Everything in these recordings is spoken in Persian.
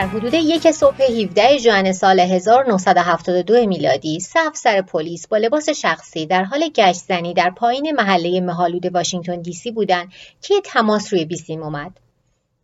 در حدود یک صبح 17 ژوئن سال 1972 میلادی سه افسر پلیس با لباس شخصی در حال گشت زنی در پایین محله مهالود واشنگتن دی سی بودند که تماس روی بیسیم اومد.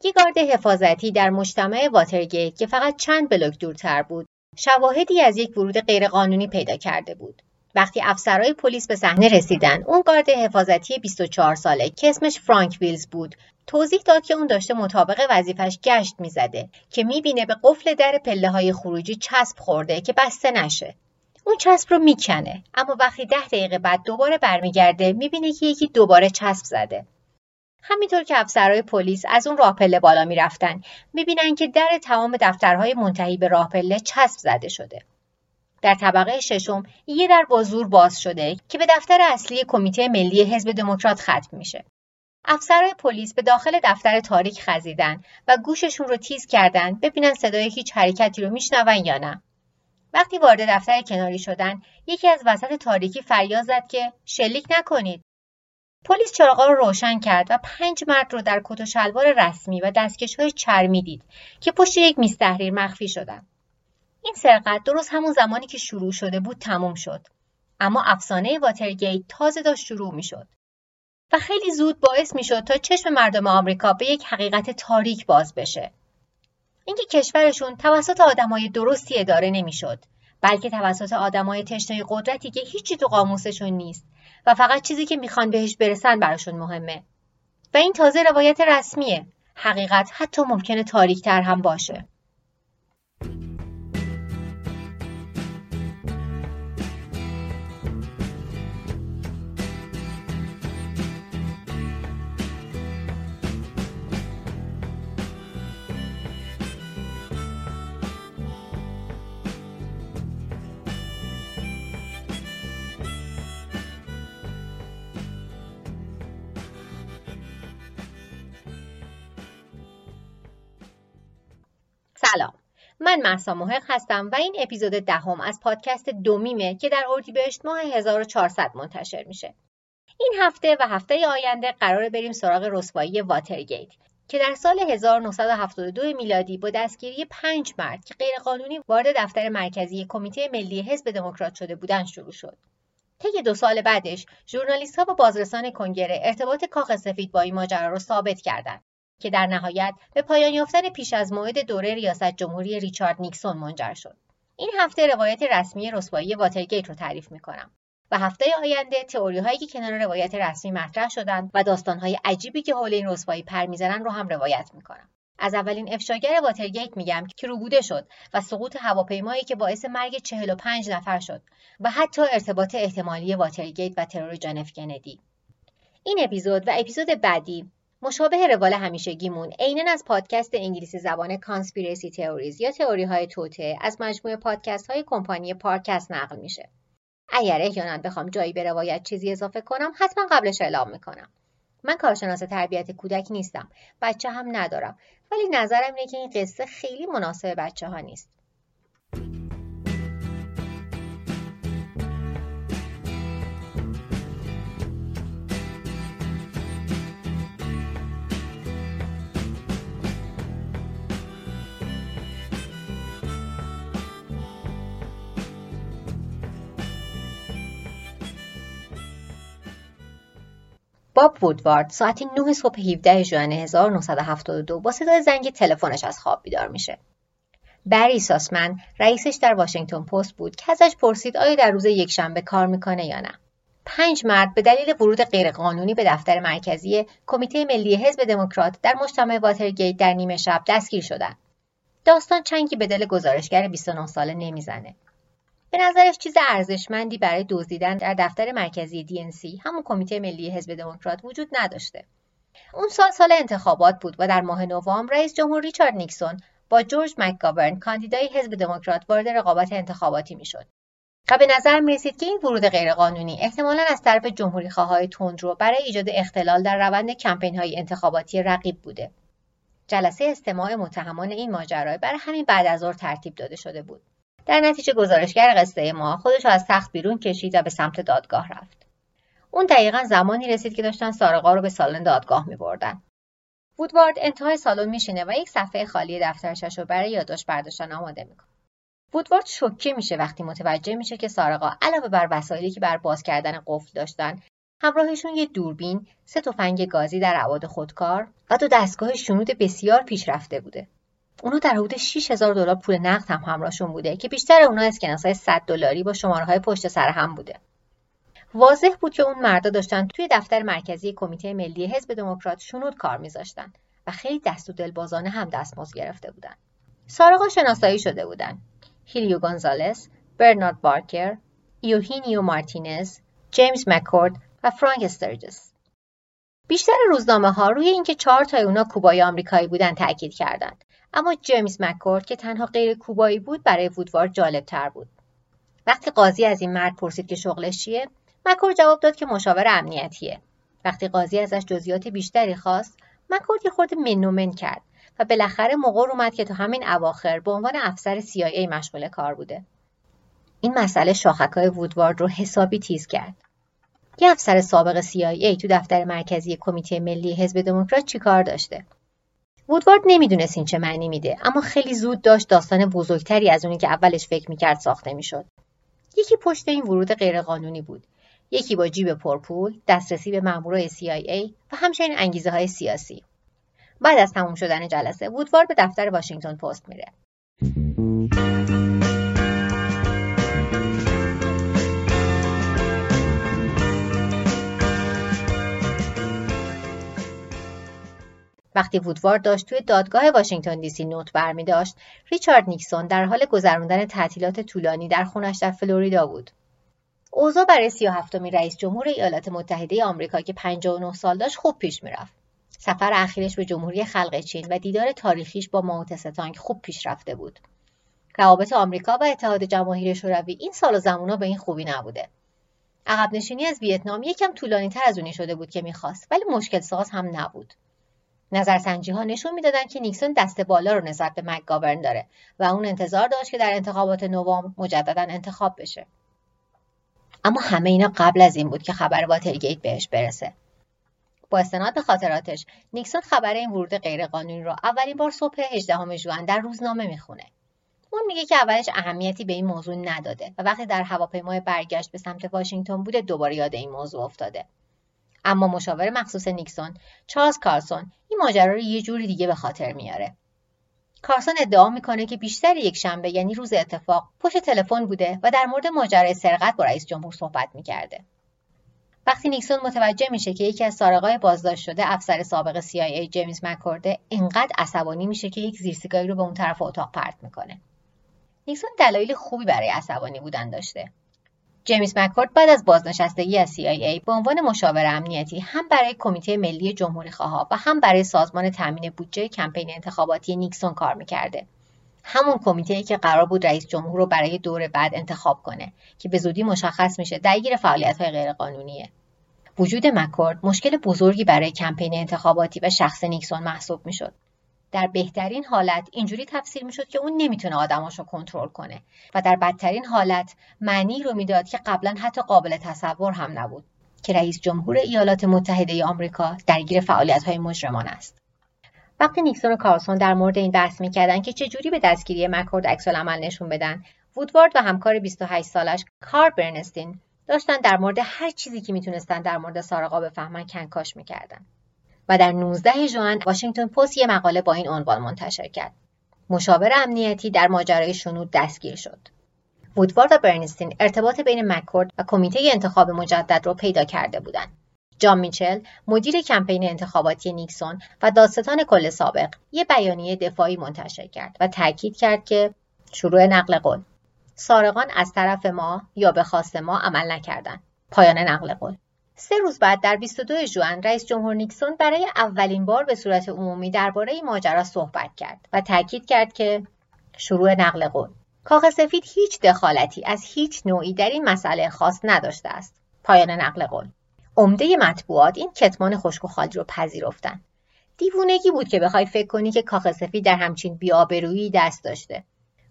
یک گارد حفاظتی در مجتمع واترگیت که فقط چند بلوک دورتر بود، شواهدی از یک ورود غیرقانونی پیدا کرده بود. وقتی افسرهای پلیس به صحنه رسیدن، اون گارد حفاظتی 24 ساله که اسمش فرانک ویلز بود، توضیح داد که اون داشته مطابق وظیفش گشت می‌زده که می‌بینه به قفل در پله های خروجی چسب خورده که بسته نشه. اون چسب رو می‌کنه اما وقتی ده دقیقه بعد دوباره برمیگرده می‌بینه که یکی دوباره چسب زده. همینطور که افسرهای پلیس از اون راه پله بالا می‌رفتن می‌بینن که در تمام دفترهای منتهی به راه پله چسب زده شده. در طبقه ششم یه در با زور باز شده که به دفتر اصلی کمیته ملی حزب دموکرات ختم میشه. افسرهای پلیس به داخل دفتر تاریک خزیدن و گوششون رو تیز کردن ببینن صدای هیچ حرکتی رو میشنون یا نه. وقتی وارد دفتر کناری شدن یکی از وسط تاریکی فریاد زد که شلیک نکنید. پلیس چراغا رو روشن کرد و پنج مرد رو در کت و شلوار رسمی و دستکش های چرمی دید که پشت یک میز تحریر مخفی شدن. این سرقت درست همون زمانی که شروع شده بود تموم شد. اما افسانه واترگیت تازه داشت شروع می شد. و خیلی زود باعث می شد تا چشم مردم آمریکا به یک حقیقت تاریک باز بشه. اینکه کشورشون توسط آدمای درستی اداره نمی‌شد بلکه توسط آدمای تشنه قدرتی که هیچی تو قاموسشون نیست و فقط چیزی که می‌خوان بهش برسن براشون مهمه و این تازه روایت رسمیه حقیقت حتی ممکنه تاریکتر هم باشه من مرسا محق هستم و این اپیزود دهم از پادکست دومیمه که در اردیبهشت ماه 1400 منتشر میشه. این هفته و هفته آینده قرار بریم سراغ رسوایی واترگیت که در سال 1972 میلادی با دستگیری پنج مرد که غیرقانونی وارد دفتر مرکزی کمیته ملی حزب دموکرات شده بودند شروع شد. طی دو سال بعدش ژورنالیستها و بازرسان کنگره ارتباط کاخ سفید با این ماجرا رو ثابت کردند که در نهایت به پایان یافتن پیش از موعد دوره ریاست جمهوری ریچارد نیکسون منجر شد. این هفته روایت رسمی رسوایی واترگیت رو تعریف می‌کنم و هفته آینده تئوری هایی که کنار روایت رسمی مطرح شدند و داستان های عجیبی که حول این رسوایی پر می‌زنن رو هم روایت می‌کنم. از اولین افشاگر واترگیت میگم که روبوده شد و سقوط هواپیمایی که باعث مرگ 45 نفر شد و حتی ارتباط احتمالی واترگیت و ترور جان کندی. این اپیزود و اپیزود بعدی مشابه روال همیشگیمون عینا از پادکست انگلیسی زبان کانسپیرسی تئوریز یا تئوری های توته از مجموعه پادکست های کمپانی پارکست نقل میشه. اگر احیانا بخوام جایی به روایت چیزی اضافه کنم حتما قبلش اعلام می‌کنم. من کارشناس تربیت کودک نیستم بچه هم ندارم ولی نظرم اینه که این قصه خیلی مناسب بچه ها نیست. باب وودوارد ساعت 9 صبح 17 ژوئن 1972 با صدای زنگ تلفنش از خواب بیدار میشه. بری ساسمن رئیسش در واشنگتن پست بود که ازش پرسید آیا در روز یکشنبه کار می‌کنه یا نه. پنج مرد به دلیل ورود غیرقانونی به دفتر مرکزی کمیته ملی حزب دموکرات در مجتمع واترگیت در نیمه شب دستگیر شدند. داستان چنگی به دل گزارشگر 29 ساله نمی‌زنه. به نظرش چیز ارزشمندی برای دزدیدن در دفتر مرکزی DNC همون کمیته ملی حزب دموکرات وجود نداشته. اون سال سال انتخابات بود و در ماه نوامبر رئیس جمهور ریچارد نیکسون با جورج مکگاورن کاندیدای حزب دموکرات وارد رقابت انتخاباتی می‌شد. و به نظر می رسید که این ورود غیرقانونی احتمالا از طرف جمهوری خواهای تندرو برای ایجاد اختلال در روند کمپین های انتخاباتی رقیب بوده. جلسه استماع متهمان این ماجرا برای همین بعد از ظهر ترتیب داده شده بود. در نتیجه گزارشگر قصه ما خودش رو از تخت بیرون کشید و به سمت دادگاه رفت. اون دقیقا زمانی رسید که داشتن سارقا رو به سالن دادگاه می بردن. وودوارد انتهای سالن میشینه و یک صفحه خالی دفترش رو برای یادداشت برداشتن آماده می‌کنه وودوارد شوکه میشه وقتی متوجه میشه که سارقا علاوه بر وسایلی که بر باز کردن قفل داشتن همراهشون یه دوربین، سه تفنگ گازی در عواد خودکار و دو دستگاه شنود بسیار پیشرفته بوده. اونا در حدود 6000 دلار پول نقد هم همراهشون بوده که بیشتر اونا اسکناس های 100 دلاری با شماره های پشت سر هم بوده. واضح بود که اون مردا داشتن توی دفتر مرکزی کمیته ملی حزب دموکرات شنود کار میذاشتن و خیلی دست و دلبازانه هم دستمزد گرفته بودن. سارقا شناسایی شده بودن. هیلیو گونزالس، برنارد بارکر، یوهینیو مارتینز، جیمز مکورد و فرانک استرجس. بیشتر روزنامه ها روی اینکه چهار تای اونا کوبایی آمریکایی بودن تاکید کردند. اما جیمز مکورد که تنها غیر کوبایی بود برای وودوارد جالب تر بود. وقتی قاضی از این مرد پرسید که شغلش چیه مکورد جواب داد که مشاور امنیتیه. وقتی قاضی ازش جزئیات بیشتری خواست مکورد یه خورده منومن کرد و بالاخره موقع اومد که تا همین اواخر به عنوان افسر CIA مشغول کار بوده. این مسئله شاخکای وودوارد رو حسابی تیز کرد. یه افسر سابق CIA تو دفتر مرکزی کمیته ملی حزب دموکرات چیکار داشته؟ وودوارد نمی‌دونست این چه معنی میده اما خیلی زود داشت داستان بزرگتری از اونی که اولش فکر می‌کرد ساخته می‌شد. یکی پشت این ورود غیرقانونی بود. یکی با جیب پرپول دسترسی به مامورای CIA و همچنین انگیزه های سیاسی. بعد از تموم شدن جلسه وودوارد به دفتر واشنگتن پست میره. وقتی وودوارد داشت توی دادگاه واشنگتن دی سی نوت برمی داشت ریچارد نیکسون در حال گذراندن تعطیلات طولانی در خونش در فلوریدا بود. اوضاع برای سی هفتمی رئیس جمهور ایالات متحده آمریکا که 59 سال داشت خوب پیش می‌رفت. سفر اخیرش به جمهوری خلق چین و دیدار تاریخیش با ماوتستانگ خوب پیش رفته بود. روابط آمریکا و اتحاد جماهیر شوروی این سال و زمونا به این خوبی نبوده. عقب نشینی از ویتنام یکم طولانی تر از اونی شده بود که می‌خواست ولی مشکل ساز هم نبود. نظرسنجی ها نشون می‌دادند که نیکسون دست بالا رو نسبت به مکگاورن داره و اون انتظار داشت که در انتخابات نوامبر مجددا انتخاب بشه. اما همه اینا قبل از این بود که خبر واترگیت بهش برسه. با استناد به خاطراتش نیکسون خبر این ورود غیرقانونی رو اولین بار صبح 18 ژوئن در روزنامه می‌خونه. اون میگه که اولش اهمیتی به این موضوع نداده و وقتی در هواپیمای برگشت به سمت واشنگتن بوده دوباره یاد این موضوع افتاده. اما مشاور مخصوص نیکسون چارلز کارسون این ماجرا رو یه جوری دیگه به خاطر میاره. کارسون ادعا می‌کنه که بیشتر یک شنبه یعنی روز اتفاق پشت تلفن بوده و در مورد ماجرای سرقت با رئیس جمهور صحبت می‌کرده. وقتی نیکسون متوجه میشه که یکی از سارقای بازداشت شده افسر سابق CIA جیمز مکورده اینقدر عصبانی میشه که یک زیرسیگاری رو به اون طرف اتاق پرت می‌کنه. نیکسون دلایل خوبی برای عصبانی بودن داشته. جیمز مکورد بعد از بازنشستگی از CIA به عنوان مشاور امنیتی هم برای کمیته ملی جمهوری خواه و هم برای سازمان تامین بودجه کمپین انتخاباتی نیکسون کار می‌کرده. همون کمیته که قرار بود رئیس جمهور رو برای دور بعد انتخاب کنه که به زودی مشخص میشه درگیر فعالیت های غیرقانونیه. وجود مکورد مشکل بزرگی برای کمپین انتخاباتی و شخص نیکسون محسوب می‌شد. در بهترین حالت اینجوری تفسیر می‌شد که اون نمی‌تونه آدماشو کنترل کنه و در بدترین حالت معنی رو می‌داد که قبلا حتی قابل تصور هم نبود که رئیس جمهور ایالات متحده آمریکا درگیر فعالیت های مجرمان است. وقتی نیکسون و کارلسون در مورد این بحث می‌کردن که چجوری به دستگیری مکورد عکس عمل نشون بدن وودوارد و همکار 28 سالش کار برنستین داشتن در مورد هر چیزی که می‌تونستن در مورد سارقا بفهمن کنکاش می‌کردن. و در 19 ژوئن واشنگتن پست یه مقاله با این عنوان منتشر کرد. مشاور امنیتی در ماجرای شنود دستگیر شد. وودوارد و برنستین ارتباط بین مکورد و کمیته انتخاب مجدد رو پیدا کرده بودند. جان میچل مدیر کمپین انتخاباتی نیکسون و دادستان کل سابق یه بیانیه دفاعی منتشر کرد و تاکید کرد که شروع نقل قول سارقان از طرف ما یا به خواست ما عمل نکردند پایان نقل قول سه روز بعد در 22 ژوئن رئیس جمهور نیکسون برای اولین بار به صورت عمومی درباره این ماجرا صحبت کرد و تاکید کرد که شروع نقل قول. کاغ سفید هیچ دخالتی از هیچ نوعی در این مسئله خاص نداشته است. پایان نقل قول. عمده مطبوعات این کتمان خشک و خالی رو پذیرفتند دیوونگی بود که بخوای فکر کنی که کاغ سفید در همچین بیابرویی دست داشته.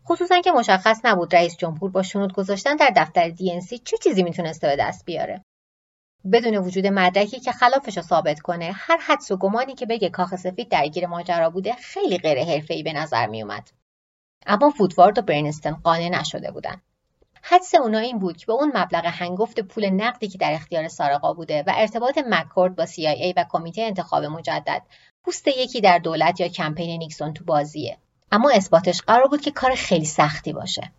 خصوصا که مشخص نبود رئیس جمهور با شنود گذاشتن در دفتر دی چه چیزی می‌تونسته به دست بیاره. بدون وجود مدرکی که خلافش رو ثابت کنه. هر حدس و گمانی که بگه کاخ سفید درگیر ماجرا بوده خیلی غیر حرفه‌ای به نظر می اومد اما فوتوارد و برنستن قانع نشده بودن. حدس اونا این بود که به اون مبلغ هنگفت پول نقدی که در اختیار سارقا بوده و ارتباط مکورد با CIA و کمیته انتخاب مجدد پوست یکی در دولت یا کمپین نیکسون تو بازیه. اما اثباتش قرار بود که کار خیلی سختی باشه.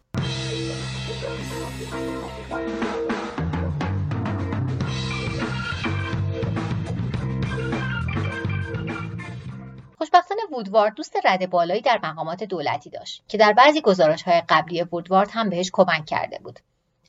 خوشبختانه وودوارد دوست رد بالایی در مقامات دولتی داشت که در بعضی گزارش های قبلی وودوارد هم بهش کمک کرده بود.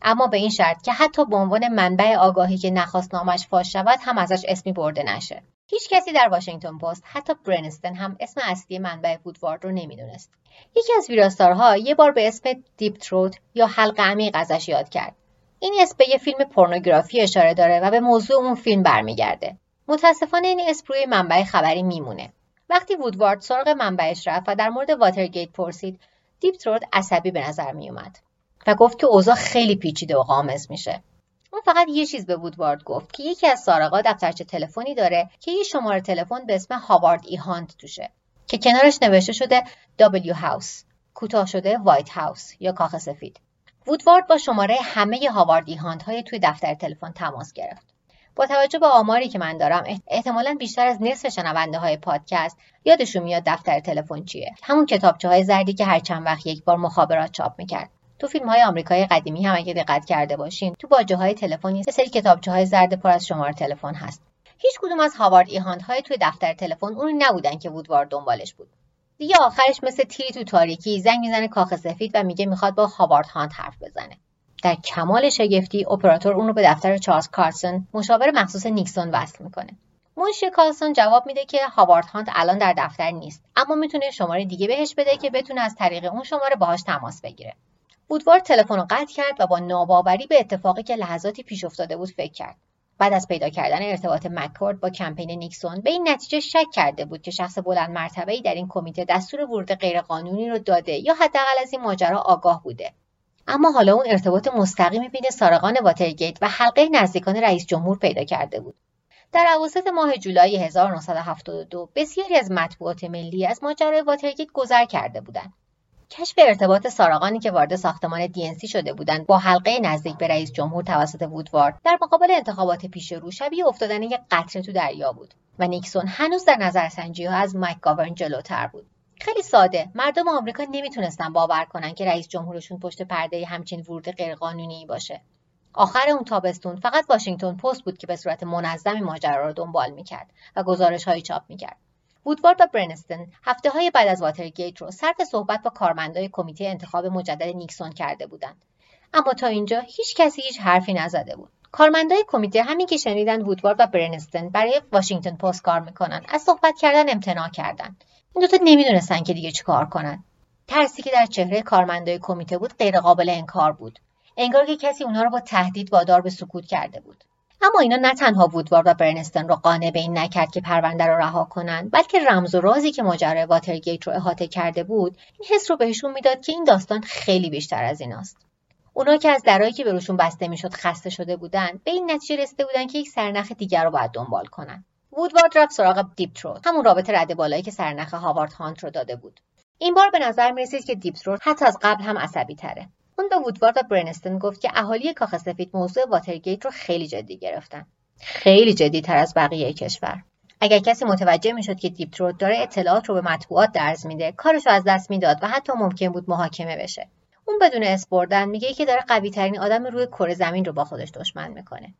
اما به این شرط که حتی به عنوان منبع آگاهی که نخواست نامش فاش شود هم ازش اسمی برده نشه. هیچ کسی در واشنگتن پست حتی برنستن هم اسم اصلی منبع وودوارد رو نمی‌دونست. یکی از ویراستارها یه بار به اسم دیپ تروت یا حلقه عمیق ازش یاد کرد. این اسم به یه فیلم پورنوگرافی اشاره داره و به موضوع اون فیلم برمیگرده. متاسفانه این اسم روی منبع خبری میمونه. وقتی وودوارد سراغ منبعش رفت و در مورد واترگیت پرسید دیپ تروت عصبی به نظر میومد و گفت که اوضاع خیلی پیچیده و غامض میشه. اون فقط یه چیز به وودوارد گفت که یکی از سارقا دفترچه تلفنی داره که یه شماره تلفن به اسم هاوارد ای هانت توشه که کنارش نوشته شده دبلیو هاوس کوتاه شده White House یا کاخ سفید. وودوارد با شماره همه هاوارد ای هانت های توی دفتر تلفن تماس گرفت. با توجه به آماری که من دارم احتمالا بیشتر از نصف شنونده های پادکست یادشون میاد دفتر تلفن چیه. همون کتابچه های زردی که هر چند وقت یک بار مخابرات چاپ می‌کرد. تو فیلم های آمریکایی قدیمی هم اگه دقت کرده باشین تو باجه های تلفنی یه سری کتابچه های زرد پر از شماره تلفن هست. هیچ کدوم از هاوارد ایهاند های توی دفتر تلفن اونی نبودن که وودوارد دنبالش بود. دیگه آخرش مثل تیری تو تاریکی زنگ می‌زنه کاخ سفید و میگه می‌خواد با هاوارد هاند حرف بزنه. در کمال شگفتی اپراتور اون رو به دفتر چارلز کارسون مشاور مخصوص نیکسون وصل می‌کنه. منشی کارسون جواب میده که هاوارد هانت الان در دفتر نیست اما می‌تونه شماره دیگه بهش بده که بتونه از طریق اون شماره باهاش تماس بگیره. وودوارد تلفن رو قطع کرد و با ناباوری به اتفاقی که لحظاتی پیش افتاده بود فکر کرد. بعد از پیدا کردن ارتباط مکورد با کمپین نیکسون به این نتیجه شک کرده بود که شخص بلند مرتبه ای در این کمیته دستور ورود غیرقانونی رو داده یا حداقل از این ماجرا آگاه بوده. اما حالا اون ارتباط مستقیمی بین سارقان واترگیت و حلقه نزدیکان رئیس جمهور پیدا کرده بود. در اواسط ماه جولای 1972 بسیاری از مطبوعات ملی از ماجرای واترگیت گذر کرده بودند. کشف ارتباط سارقانی که وارد ساختمان دی شده بودند با حلقه نزدیک به رئیس جمهور توسط وودوارد در مقابل انتخابات پیش رو شبیه افتادن یک قطره تو دریا بود و نیکسون هنوز در نظرسنجی ها از مایک گاورن جلوتر بود. خیلی ساده. مردم آمریکا نمی‌تونستن باور کنن که رئیس جمهورشون پشت پرده همچین ورود غیرقانونی باشه. آخر اون تابستون فقط واشنگتن پست بود که به صورت منظمی ماجرا رو دنبال می‌کرد و گزارش هایی چاپ می‌کرد. وودوارد و برنستن هفته های بعد از واترگیت رو صرف صحبت با کارمندای کمیته انتخاب مجدد نیکسون کرده بودند. اما تا اینجا هیچ کسی هیچ حرفی نزده بود. کارمندای کمیته همین که شنیدن وودوارد و برنستن برای واشنگتن پست کار می‌کنن از صحبت کردن امتناع کردند این دوتا نمی‌دونستن که دیگه چیکار کنن. ترسی که در چهره کارمندای کمیته بود غیرقابل انکار بود. انگار که کسی اونا رو با تهدید وادار به سکوت کرده بود. اما اینا نه تنها وودوارد و برنستن رو قانع به این نکرد که پرونده رو رها کنن بلکه رمز و رازی که ماجرای واترگیت رو احاطه کرده بود این حس رو بهشون می‌داد که این داستان خیلی بیشتر از ایناست. اونا که از درایی که به روشون بسته می‌شد خسته شده بودن به این نتیجه رسیده بودن که یک سرنخ دیگر رو باید دنبال کنن. وودوارد رفت سراغ دیپ تروت همون رابط رده بالایی که سرنخ هاوارد هانت رو داده بود. این بار به نظر می رسید که دیپ تروت حتی از قبل هم عصبی تره. اون به وودوارد و برنستین گفت که اهالی کاخ سفید موضوع واترگیت رو خیلی جدی گرفتن. خیلی جدی تر از بقیه کشور. اگر کسی متوجه می‌شد که دیپ تروت داره اطلاعات رو به مطبوعات درز میده کارش رو از دست می‌داد و حتی ممکن بود محاکمه بشه. اون بدون اسم بردن میگه که داره قوی ترین آدم روی کره زمین رو با خودش دشمن می‌کنه.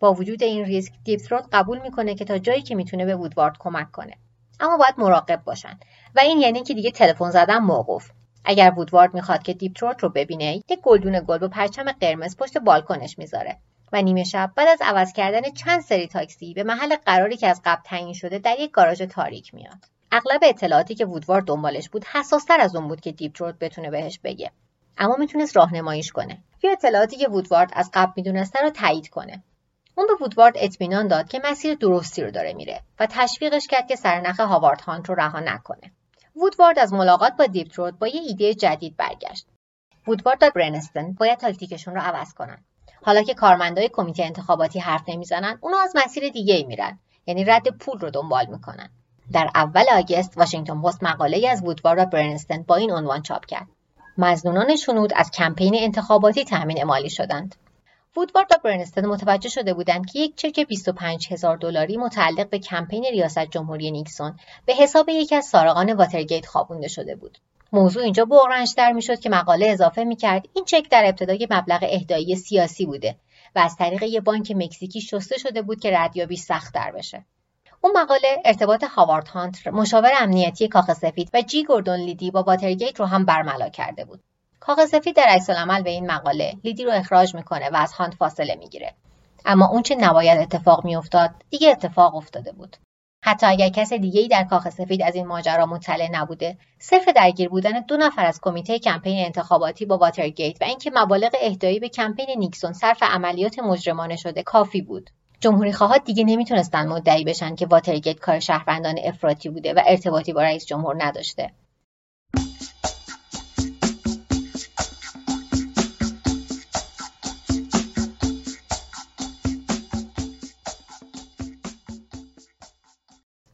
با وجود این ریسک دیپ تروت قبول می‌کنه که تا جایی که می‌تونه به وودوارد کمک کنه. اما باید مراقب باشن. و این یعنی که دیگه تلفن زدن موقوف. اگر وودوارد می‌خواد که دیپ تروت رو ببینه یک گلدون گل با پرچم قرمز پشت بالکنش می‌ذاره. و نیمه شب بعد از عوض کردن چند سری تاکسی به محل قراری که از قبل تعیین شده در یک گاراژ تاریک میاد. اغلب اطلاعاتی که وودوارد دنبالش بود حساستر از اون بود که دیپ تروت بتونه بهش بگه. اما می‌تونست راهنماییش کنه. یا اطلاعاتی که وودوارد از قبل می‌دونسته رو تایید کنه. اون به وودوارد اطمینان داد که مسیر درستی رو داره میره و تشویقش کرد که سرنخ هاوارد هانت رو رها نکنه. وودوارد از ملاقات با دیپترود با یه ایده جدید برگشت. وودوارد و برنستن باید تاکتیکشون رو عوض کنن. حالا که کارمندای کمیته انتخاباتی حرف نمی‌زنن اونا از مسیر دیگه ای میرن. یعنی رد پول رو دنبال می‌کنن. در اول آگست واشنگتن پست مقاله از وودوار و برنستن با این عنوان چاپ کرد. مزنونان شنود از کمپین انتخاباتی تامین مالی شدند وودوارد و برنستن متوجه شده بودند که یک چک 25 هزار دلاری متعلق به کمپین ریاست جمهوری نیکسون به حساب یکی از سارقان واترگیت خوابونده شده بود. موضوع اینجا بغرنجتر می‌شد که مقاله اضافه می‌کرد این چک در ابتدای مبلغ اهدایی سیاسی بوده و از طریق یک بانک مکزیکی شسته شده بود که ردیابی سختتر بشه. اون مقاله ارتباط هاوارد هانت مشاور امنیتی کاخ سفید و جی گوردون لیدی با واترگیت رو هم برملا کرده بود. کاخ سفید در عکس‌العمل به این مقاله لیدی رو اخراج می‌کنه و از هانت فاصله می‌گیره. اما اون چه نباید اتفاق میافتاد دیگه اتفاق افتاده بود. حتی اگر کس دیگه ای در کاخ سفید از این ماجرا مطلع نبوده صرف درگیر بودن دو نفر از کمیته کمپین انتخاباتی با واترگیت و اینکه مبالغ اهدایی به کمپین نیکسون صرف عملیات مجرمانه شده کافی بود. جمهوری خواها دیگه نمی‌تونستن مدعی بشن که واترگیت کار شهروندان افراطی بوده و ارتباطی با رئیس جمهور نداشته.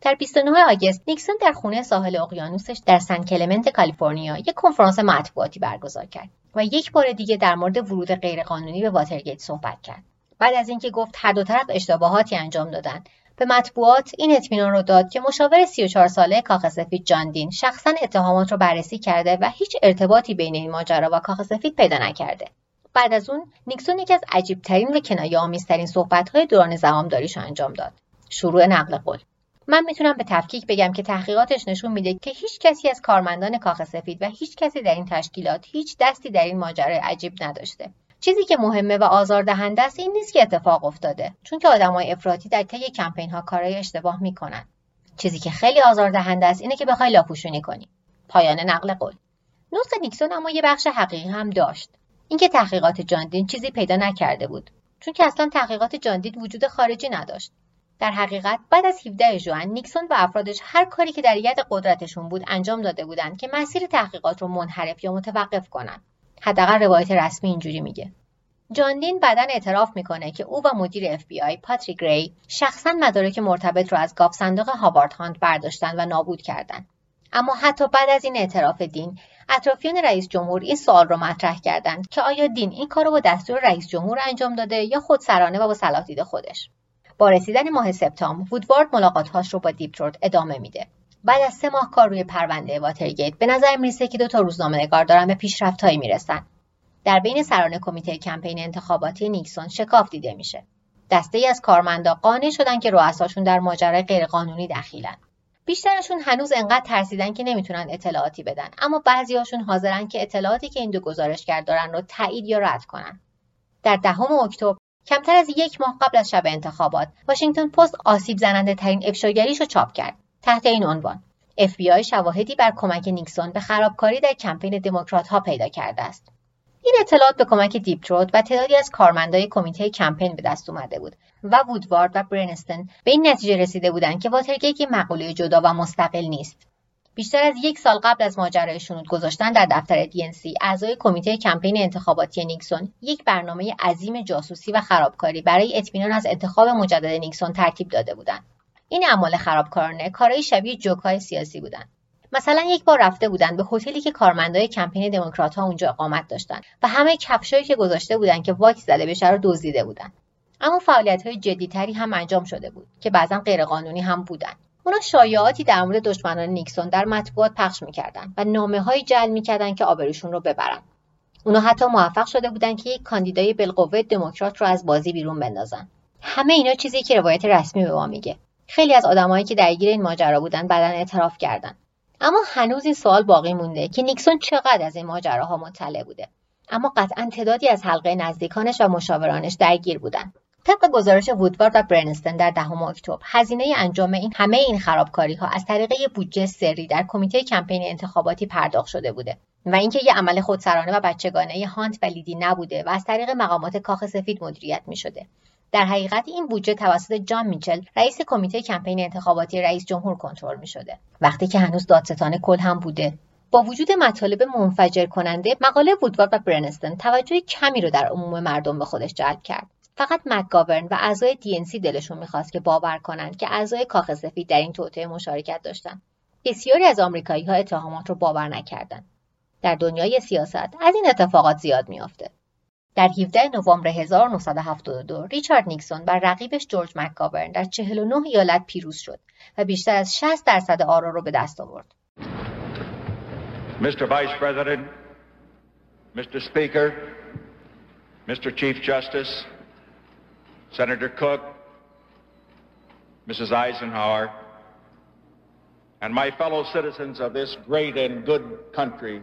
در 29 آگوست نیکسون در خونه ساحل اقیانوسش در سن کلمنت کالیفرنیا یک کنفرانس مطبوعاتی برگزار کرد و یک بار دیگه در مورد ورود غیرقانونی به واترگیت صحبت کرد. بعد از اینکه گفت هر دو طرف اشتباهاتی انجام دادند به مطبوعات این اطمینان رو داد که مشاور 34 ساله کاخ سفید جان دین شخصا اتهامات رو بررسی کرده و هیچ ارتباطی بین این ماجرا و کاخ سفید پیدا نکرده. بعد از اون نیکسون یکی از عجیبترین و کنایه آمیزترین صحبت‌های دوران زمامداریش انجام داد. شروع نقل قول. من می‌تونم به تفکیک بگم که تحقیقاتش نشون میده که هیچ کسی از کارمندان کاخ سفید و هیچ کسی در این تشکیلات هیچ دستی در این ماجرای عجیب نداشته. چیزی که مهمه و آزاردهنده است این نیست که اتفاق افتاده چون که آدمای افراطی در طی کمپین ها کارهای اشتباه می‌کنن. چیزی که خیلی آزاردهنده است اینه که بخوای لاپوشونی کنی. پایان نقل قول. نطق نیکسون اما یه بخش حقیقی هم داشت. اینکه تحقیقات جاندین چیزی پیدا نکرده بود چون که اصلا تحقیقات جان دین وجود خارجی نداشت. در حقیقت بعد از 17 ژوئن نیکسون و افرادش هر کاری که در ید قدرتشون بود انجام داده بودند که مسیر تحقیقات رو منحرف یا متوقف کنند. حداقل روایت رسمی اینجوری میگه. جان دین بعدا اعتراف می‌کنه که او و مدیر اف بی آی پاتریک گری شخصا مدارک مرتبط رو از گاوصندوق هاوارد هانت برداشتن و نابود کردند اما حتی بعد از این اعتراف دین اطرافیان رئیس جمهور این سوال رو مطرح کردند که آیا دین این کار رو با دستور رئیس جمهور انجام داده یا خودسرانه و با صلاح خودش. با رسیدن ماه سپتامبر وودوارد ملاقاتهاش رو با دیپتروت ادامه میده. بعد از سه ماه کار روی پرونده واترگیت. به نظر می‌رسه که دو تا روزنامه نگار دارن به پیشرفتهایی می‌رسن. در بین سران کمیته کمپین انتخاباتی نیکسون شکاف دیده میشه. دسته ای از کارمندا قانع شدن که رؤساشون در ماجرای غیرقانونی دخیلن. بیشترشون هنوز انقدر ترسیدن که نمی‌تونن اطلاعاتی بدن اما بعضیهاشون حاضرن که اطلاعاتی که این دو گزارشگر دارن رو تایید یا رد کنن. در دهم اکتبر کمتر از یک ماه قبل از شب انتخابات واشنگتن پست آسیب زننده ترین افشاگریش رو چاپ کرد. تحت این عنوان. FBI شواهدی بر کمک نیکسون به خرابکاری در کمپین دموکرات ها پیدا کرده است. این اطلاعات به کمک دیپ تروت و تعدادی از کارمندای کمیته کمپین به دست اومده بود و وودوارد و برنستین به این نتیجه رسیده بودند که واترگیت یک مقوله جدا و مستقل نیست. بیشتر از یک سال قبل از ماجرای شنود گذاشتن در دفتر DNC اعضای کمیته کمپین انتخاباتی نیکسون یک برنامه عظیم جاسوسی و خرابکاری برای اطمینان از انتخاب مجدد نیکسون ترتیب داده بودند. این اعمال خرابکارانه کارهای شبیه جوکهای سیاسی بودند مثلا یک بار رفته بودند به هتلی که کارمندای کمپین دموکرات ها اونجا اقامت داشتند و همه کفشایی که گذاشته بودند که واکس زده بشه رو دزدیده بودند اما فعالیت های جدیتری هم انجام شده بود که بعضا غیرقانونی هم بودند اونا شایعاتی در مورد دشمنان نیکسون در مطبوعات پخش می‌کردن و نامه هایی جل می‌کردن که آبروشون رو ببرن. اونا حتی موفق شده بودن که یک کاندیدای بالقوه دموکرات رو از بازی بیرون بندازن. همه اینا چیزی که روایت رسمی به ما میگه. خیلی از آدمایی که درگیر این ماجرا بودن بعدا اعتراف کردن. اما هنوز این سوال باقی مونده که نیکسون چقدر از این ماجراها مطلع بوده. اما قطعا تعدادی از حلقه نزدیکانش و مشاورانش درگیر بودند طبق گزارش وودوارد و برنستن در دهم اکتبر هزینه انجام این همه این خرابکاری ها از طریق یک بودجه سری در کمیته کمپین انتخاباتی پرداخت شده بوده و اینکه یه عمل خودسرانه و بچگانه هانت و لیدی نبوده و از طریق مقامات کاخ سفید مدیریت می شده. در حقیقت این بودجه توسط جان میچل رئیس کمیته کمپین انتخاباتی رئیس جمهور کنترل می شده. وقتی که هنوز دادستان کل هم بوده. با وجود مطالب منفجر کننده مقاله وودوارد و برنستون توجه کمی رو در عموم مردم به خودش جلب کرد. فقط مکگاورن و اعضای دی دلشون می‌خواست که باور کنند که اعضای کاخ سفید در این توطئه مشارکت داشتند بسیاری از آمریکایی ها اتهامات رو باور نکردند در دنیای سیاست از این اتفاقات زیاد میافته. 17 نوامبر 1972 ریچارد نیکسون بر رقیبش جورج مکگاورن در 49 ایالت پیروز شد و بیشتر از 60 درصد آرا رو به دست آورد. Mr. Vice President, Mr. Speaker, Mr. Chief Justice, Senator Cook, Mrs. Eisenhower, and my fellow citizens of this great and good country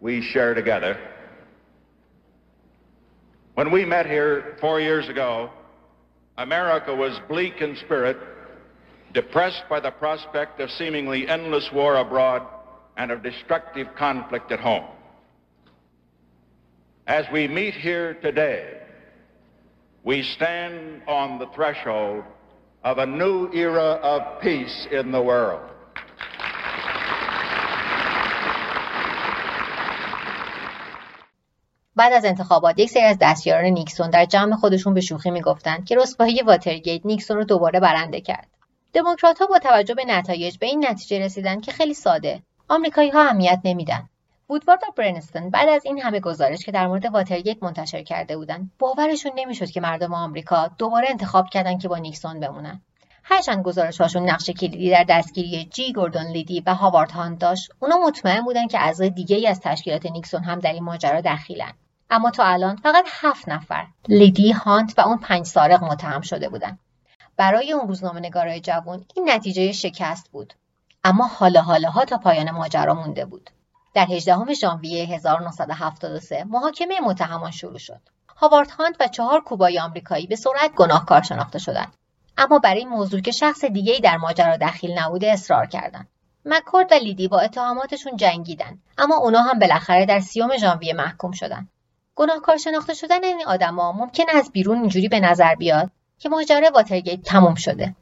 we share together. When we met here four years ago, America was bleak in spirit, depressed by the prospect of seemingly endless war abroad and of destructive conflict at home. As we meet here today, we stand on the threshold of a new era of peace in the world. بعد از انتخابات یک سری از دستیاران نیکسون در جمع خودشون به شوخی می‌گفتند که رسوایی واترگیت نیکسون رو دوباره برنده کرد. دموکرات ها با توجه به نتایج به این نتیجه رسیدن که خیلی ساده. آمریکایی ها اهمیت نمیدن. وودوارد و برنستین بعد از این همه گزارش که در مورد واترگیت منتشر کرده بودند باورشون نمی‌شد که مردم آمریکا دوباره انتخاب کردن که با نیکسون بمونن. هرچند گزارش هاشون نقش کلیدی در دستگیری جی گوردون لیدی و هاوارد هانت داشت اونا مطمئن بودن که اعضای دیگه از تشکیلات نیکسون هم در این ماجرا دخیلن. اما تا الان فقط هفت نفر لیدی هانت و اون پنج سارق متهم شده بودند برای اون روزنامه نگارای جوان این نتیجه شکست بود. اما حالا حالا ها تا پایان ماجرا مونده بود. در 18 ژانویه 1973 محاکمه متهمان شروع شد. هاوارد هانت و چهار کوبای آمریکایی به سرعت گناهکار شناخته شدند. اما برای این موضوع که شخص دیگری در ماجرا دخیل نبوده اصرار کردند. مکورد و لیدی با اتهاماتشون جنگیدن اما اونا هم بالاخره در سیوم ژانویه محکوم شدند. گناهکار شناخته شدن این آدما ممکن از بیرون اینجوری به نظر بیاد که ماجرا واترگیت تموم شده.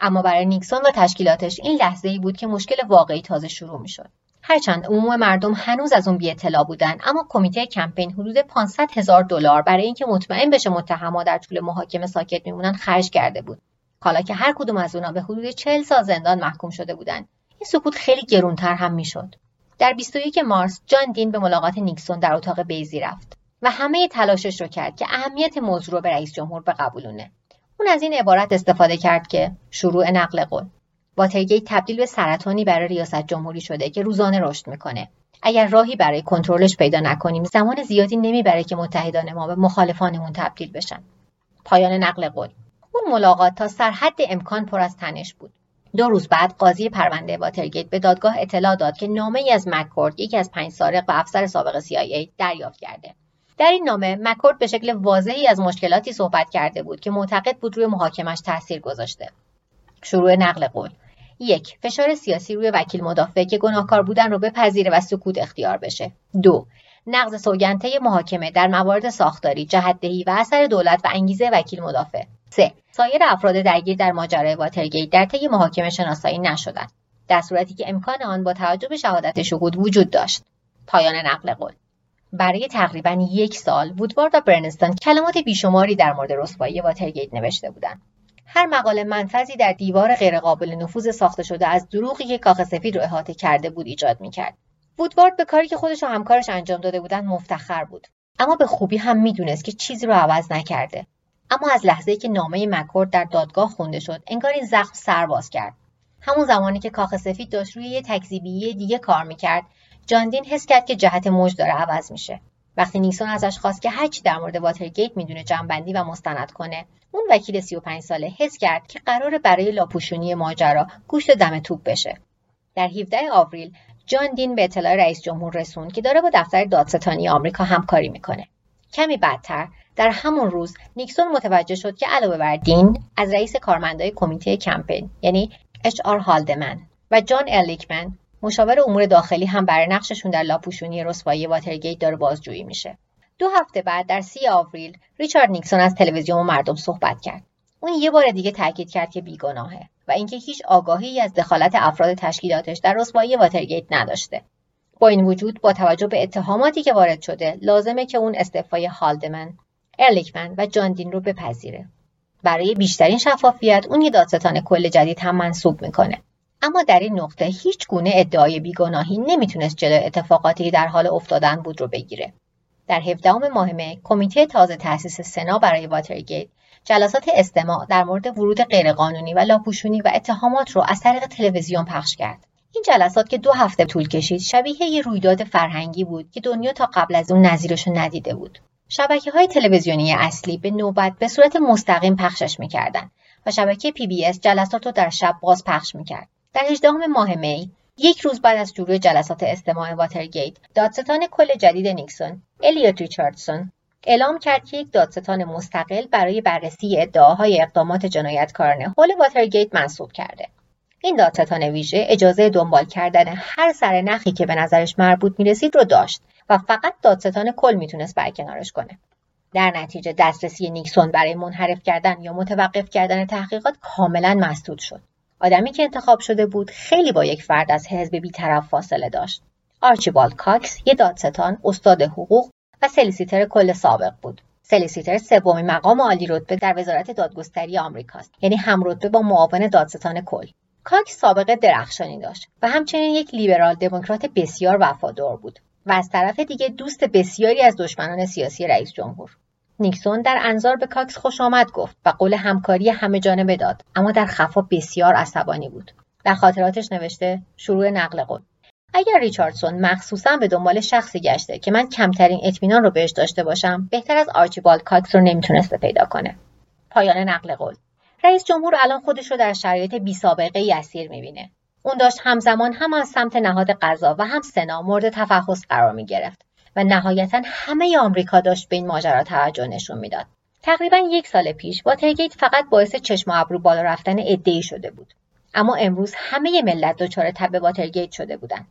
اما برای نیکسون و تشکیلاتش این لحظه ای بود که مشکل واقعی تازه شروع می‌شد. هرچند عموم مردم هنوز از اون بی اطلاع بودن اما کمیته کمپین حدود 500 هزار دلار برای اینکه مطمئن بشه متهما در طول محاکمه ساکت میمونن خرج کرده بود. حالا که هر کدوم از اونا به حدود 40 سال زندان محکوم شده بودند این سکوت خیلی گرونتر هم می‌شد. در 21 مارس جان دین به ملاقات نیکسون در اتاق بیزی رفت. و همه تلاشش رو کرد که اهمیت موضوع رو به رئیس جمهور بقبولونه. اون از این عبارت استفاده کرد که شروع نقل قول. واترگیت تبدیل به سرطانی برای ریاست جمهوری شده که روزانه رشد می‌کنه. اگر راهی برای کنترلش پیدا نکنیم زمان زیادی نمی‌بره که متحدان ما به مخالفانمون تبدیل بشن. پایان نقل قول. اون ملاقات تا سرحد امکان پر از تنش بود. دو روز بعد قاضی پرونده واترگیت به دادگاه اطلاع داد که نامه ای از مککورد یکی از پنج سارق و افسر سابق CIA دریافت کرده در این نامه مکورد به شکل واضحی از مشکلاتی صحبت کرده بود که معتقد بود روی محاکمش تاثیر گذاشته. شروع نقل قول. یک فشار سیاسی روی وکیل مدافع که گناهکار بودن رو بپذیره و سکوت اختیار بشه. دو نقض سوگنده محاکمه در موارد ساختاری جهتدهی و اثر دولت و انگیزه وکیل مدافع. سه سایر افراد درگیر در ماجرای واترگیت در طی محاکمه شناسایی نشدند. در صورتی که امکان آن با توجه به شهادت شهود وجود داشت. پایان نقل قول. برای تقریبا یک سال وودوارد و برنستون کلمات بیشماری در مورد رسوایی واترگیت نوشته بودند. هر مقاله منفذی در دیوار غیرقابل نفوذ ساخته شده از دروغی که کاخ سفید رو احاطه کرده بود ایجاد می‌کرد. وودوارد به کاری که خودش و همکارش انجام داده بودند مفتخر بود. اما به خوبی هم می‌دونست که چیزی رو عوض نکرده. اما از لحظه که نامه مکورد در دادگاه خونده شد انگار این زخم سرباز کرد. همون زمانی که کاخ سفید داشت روی یه تکذیبی دیگه کار می‌کرد جاندین حس کرد که جهت موج داره عوض میشه. وقتی نیکسون ازش خواست که هرچی در مورد واترگیت می‌دونه جنبندی و مستند کنه اون وکیل 35 ساله حس کرد که قرار برای لاپوشونی ماجرا گوشت دم توپ بشه. در 17 آوریل جان دین به اطلاع رئیس جمهور رسوند که داره با دفتر دادستانی آمریکا همکاری می‌کنه. کمی بعدتر در همون روز نیکسون متوجه شد که علاوه بر دین از رئیس کارمندای کمیته کمپین یعنی اچ آر هالدمن و جان ارلیکمن مشاور امور داخلی هم برای نقششون در لاپوشونی رسوایی واترگیت داره بازجویی میشه. دو هفته بعد در سی آوریل ریچارد نیکسون از تلویزیون با مردم صحبت کرد. اون یه بار دیگه تاکید کرد که بیگناهه و اینکه هیچ آگاهی از دخالت افراد تشکیلاتش در رسوایی واترگیت نداشته. با این وجود با توجه به اتهاماتی که وارد شده لازمه که اون استعفای هالدمن ارلیکمن و جاندین رو بپذیره. برای بیشترین شفافیت اون یه دادستان کل جدید هم منصوب می‌کنه. اما در این نقطه هیچ گونه ادعای بیگناهی نمی‌تونست جلوی اتفاقاتی در حال افتادن بود رو بگیره. در 17 ماه می کمیته تازه تأسیس سنا برای واترگیت جلسات استماع در مورد ورود غیرقانونی و لاپوشونی و اتهامات رو از طریق تلویزیون پخش کرد. این جلسات که دو هفته طول کشید شبیه یه رویداد فرهنگی بود که دنیا تا قبل از اون نظیرش ندیده بود. شبکه های تلویزیونی اصلی به نوبت به صورت مستقیم پخشش می‌کردند و شبکه پی بی اس جلسات رو در شب باز پخش می‌کرد. در 18 ماه می یک روز بعد از شروع جلسات استماع واترگیت دادستان کل جدید نیکسون الیوت ریچاردسون اعلام کرد که یک دادستان مستقل برای بررسی ادعاهای اقدامات جنایتکارانه حول واترگیت منصوب کرده. این دادستان ویژه اجازه دنبال کردن هر سر نخی که به نظرش مربوط می‌رسید رو داشت و فقط دادستان کل می‌تونست برکنارش کنه. در نتیجه دسترسی نیکسون برای منحرف کردن یا متوقف کردن تحقیقات کاملا مسدود شد. آدمی که انتخاب شده بود خیلی با یک فرد از حزب بیطرف فاصله داشت. آرچیبالد کاکس یه دادستان استاد حقوق و solicitor کل سابق بود. solicitor سومین مقام عالی رتبه در وزارت دادگستری آمریکاست یعنی هم رتبه با معاون دادستان کل. کاکس سابقه درخشانی داشت و همچنین یک لیبرال دموکرات بسیار وفادار بود و از طرف دیگه دوست بسیاری از دشمنان سیاسی رئیس جمهور. نیکسون در انظار به کاکس خوش آمد گفت و قول همکاری همه جانبه داد اما در خفا بسیار عصبانی بود. در خاطراتش نوشته شروع نقل قول. اگر ریچاردسون مخصوصا به دنبال شخصی گشته که من کمترین اطمینان رو بهش داشته باشم بهتر از آرچیبالد کاکس رو نمی‌تونسته پیدا کنه. پایان نقل قول. رئیس جمهور الان خودش رو در شرایط بی سابقه اسیر می‌بینه. اون داشت همزمان هم از سمت نهاد قضا و هم سنا مورد تفحص قرار می گرفت و نهایتا همه آمریکا داشت به این ماجرا توجه نشون می‌داد. تقریبا یک سال پیش واترگیت فقط باعث چشم و ابرو بالا رفتن عدهای شده بود. اما امروز همه ملت دچار تب واترگیت شده بودند.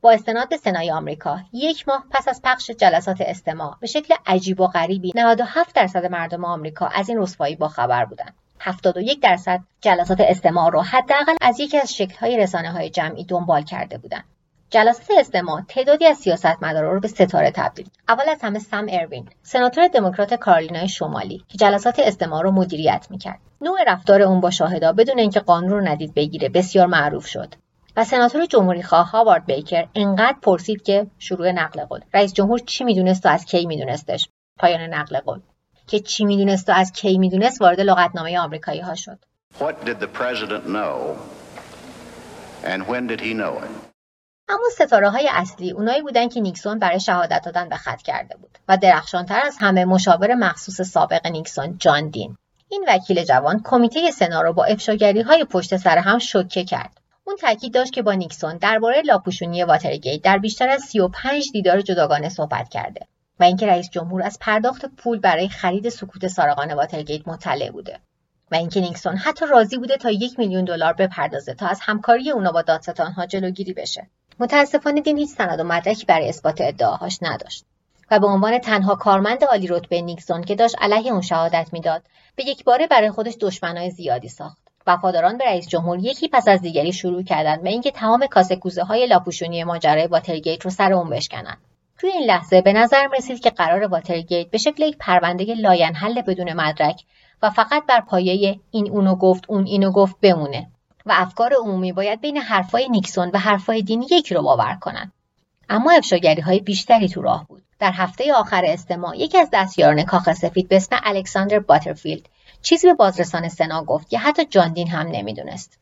با استناد به سنای آمریکا یک ماه پس از پخش جلسات استماع به شکل عجیب و غریبی 97 درصد مردم آمریکا از این رسوایی با خبر بودند 71 درصد جلسات استماع را حداقل از یکی از شکل‌های رسانه‌های جمعی دنبال کرده بودند. جلسات استماع تعدادی از سیاستمدارا رو به ستاره تبدیل اول از همه سم اروین سناتور دموکرات کارولینای شمالی که جلسات استماع رو مدیریت می‌کرد. نوع رفتار اون با شاهدا بدون اینکه قانون رو ندید بگیره بسیار معروف شد و سناتور جمهوری خواه هاوارد بیکر انقدر پرسید که شروع نقل قول. رئیس جمهور چی می‌دونست و از کی میدونستش؟ پایان نقل قول. که چی می‌دونست و از کی می‌دونست وارد لغتنامه آمریکایی ها شد. اما ستاره های اصلی اونایی بودن که نیکسون برای شهادت دادن به خط کرده بود و درخشانتر از همه مشاور مخصوص سابق نیکسون جان دین. این وکیل جوان کمیته سنا رو با افشاگری های پشت سر هم شوکه کرد. اون تاکید داشت که با نیکسون درباره لاپوشونی واترگیت در بیشتر از 35 دیدار جداگانه صحبت کرده و اینکه رئیس جمهور از پرداخت پول برای خرید سکوت سارقان واترگیت مطلع بوده و اینکه نیکسون حتی راضی بوده تا یک میلیون دلار بپردازه تا از همکاری اونا با دادستانها جلوگیری بشه. متاسفانه دین هیچ سند و مدرکی برای اثبات ادعاهاش نداشت و به عنوان تنها کارمند عالی رتبه نیکسون که داشت علیه اون شهادت می‌داد به یک باره برای خودش دشمنای زیادی ساخت. وفاداران به رئیس جمهور یکی پس از دیگری شروع کردند به اینکه تمام کاسه کوزه های لاپوشونی ماجرای واترگیت رو سر اون بشکنن توی این لحظه به نظر رسید که قرار واترگیت به شکل یک پرونده لاینحل بدون مدرک و فقط بر پایه این اونو گفت اون اینو گفت بمونه. و افکار عمومی باید بین حرفای نیکسون و حرفای دین یکی رو باور کنند اما افشاگری های بیشتری تو راه بود. در هفته آخر استماع یکی از دستیاران کاخ سفید به اسم الکساندر باترفیلد چیزی به بازرسان سنا گفت که حتی جان دین هم نمی‌دونست.